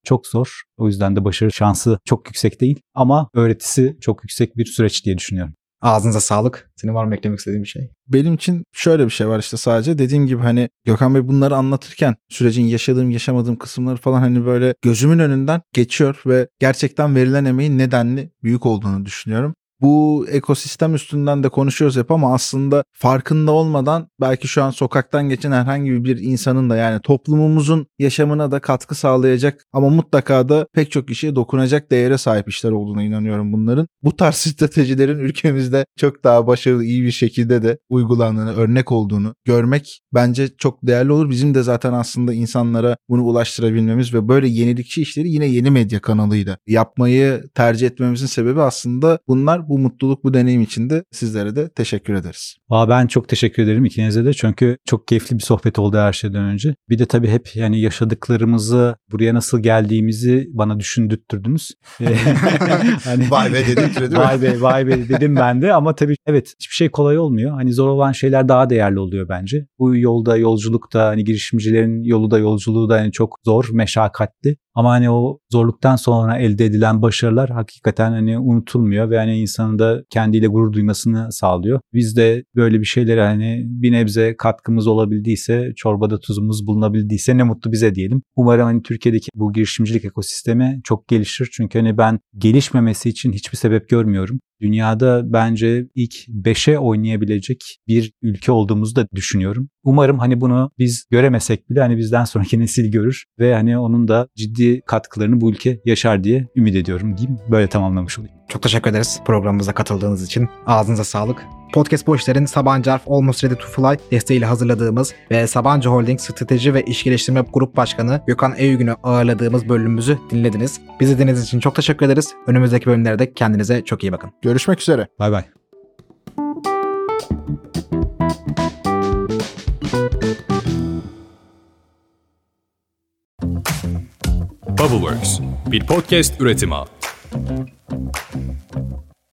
çok zor. O yüzden de başarı şansı çok yüksek değil ama öğretisi çok yüksek bir süreç diye düşünüyorum. Ağzınıza sağlık. Senin var mı eklemek istediğin bir şey? Benim için şöyle bir şey var işte sadece dediğim gibi hani Gökhan Bey bunları anlatırken sürecin yaşadığım yaşamadığım kısımları falan hani böyle gözümün önünden geçiyor ve gerçekten verilen emeğin nedenli büyük olduğunu düşünüyorum. Bu ekosistem üstünden de konuşuyoruz hep ama aslında farkında olmadan belki şu an sokaktan geçen herhangi bir insanın da yani toplumumuzun yaşamına da katkı sağlayacak ama mutlaka da pek çok kişiye dokunacak değere sahip işler olduğuna inanıyorum bunların. Bu tarz stratejilerin ülkemizde çok daha başarılı iyi bir şekilde de uygulandığını, örnek olduğunu görmek bence çok değerli olur. Bizim de zaten aslında insanlara bunu ulaştırabilmemiz ve böyle yenilikçi işleri yine yeni medya kanalıyla yapmayı tercih etmemizin sebebi aslında bunlar. Bu mutluluk, bu deneyim için de sizlere de teşekkür ederiz. Aa, ben çok teşekkür ederim ikinize de çünkü çok keyifli bir sohbet oldu her şeyden önce. Bir de tabii hep yani yaşadıklarımızı, buraya nasıl geldiğimizi bana düşündürttürdünüz. hani, vay be dedim değil mi? Vay be vay be dedim ben de ama tabii evet hiçbir şey kolay olmuyor. Hani zor olan şeyler daha değerli oluyor bence. Bu yolda yolculukta hani girişimcilerin yolu da yolculuğu da yani çok zor, meşakkatli. Ama hani o zorluktan sonra elde edilen başarılar hakikaten hani unutulmuyor ve hani insanın da kendiyle gurur duymasını sağlıyor. Biz de böyle bir şeylere hani bir nebze katkımız olabildiyse, çorbada tuzumuz bulunabildiyse ne mutlu bize diyelim. Umarım hani Türkiye'deki bu girişimcilik ekosistemi çok gelişir. Çünkü hani ben gelişmemesi için hiçbir sebep görmüyorum dünyada bence ilk 5'e oynayabilecek bir ülke olduğumuzu da düşünüyorum. Umarım hani bunu biz göremesek bile hani bizden sonraki nesil görür ve hani onun da ciddi katkılarını bu ülke yaşar diye ümit ediyorum diyeyim. Böyle tamamlamış olayım. Çok teşekkür ederiz programımıza katıldığınız için. Ağzınıza sağlık. Podcast Bu İşler'in Sabancı Arf Almost Ready to Fly desteğiyle hazırladığımız ve Sabancı Holding Strateji ve İş Geliştirme Grup Başkanı Gökhan Eygün'ü ağırladığımız bölümümüzü dinlediniz. Bizi dinlediğiniz için çok teşekkür ederiz. Önümüzdeki bölümlerde kendinize çok iyi bakın. Görüşmek üzere. Bay bay. Bubbleworks bir podcast üretimi.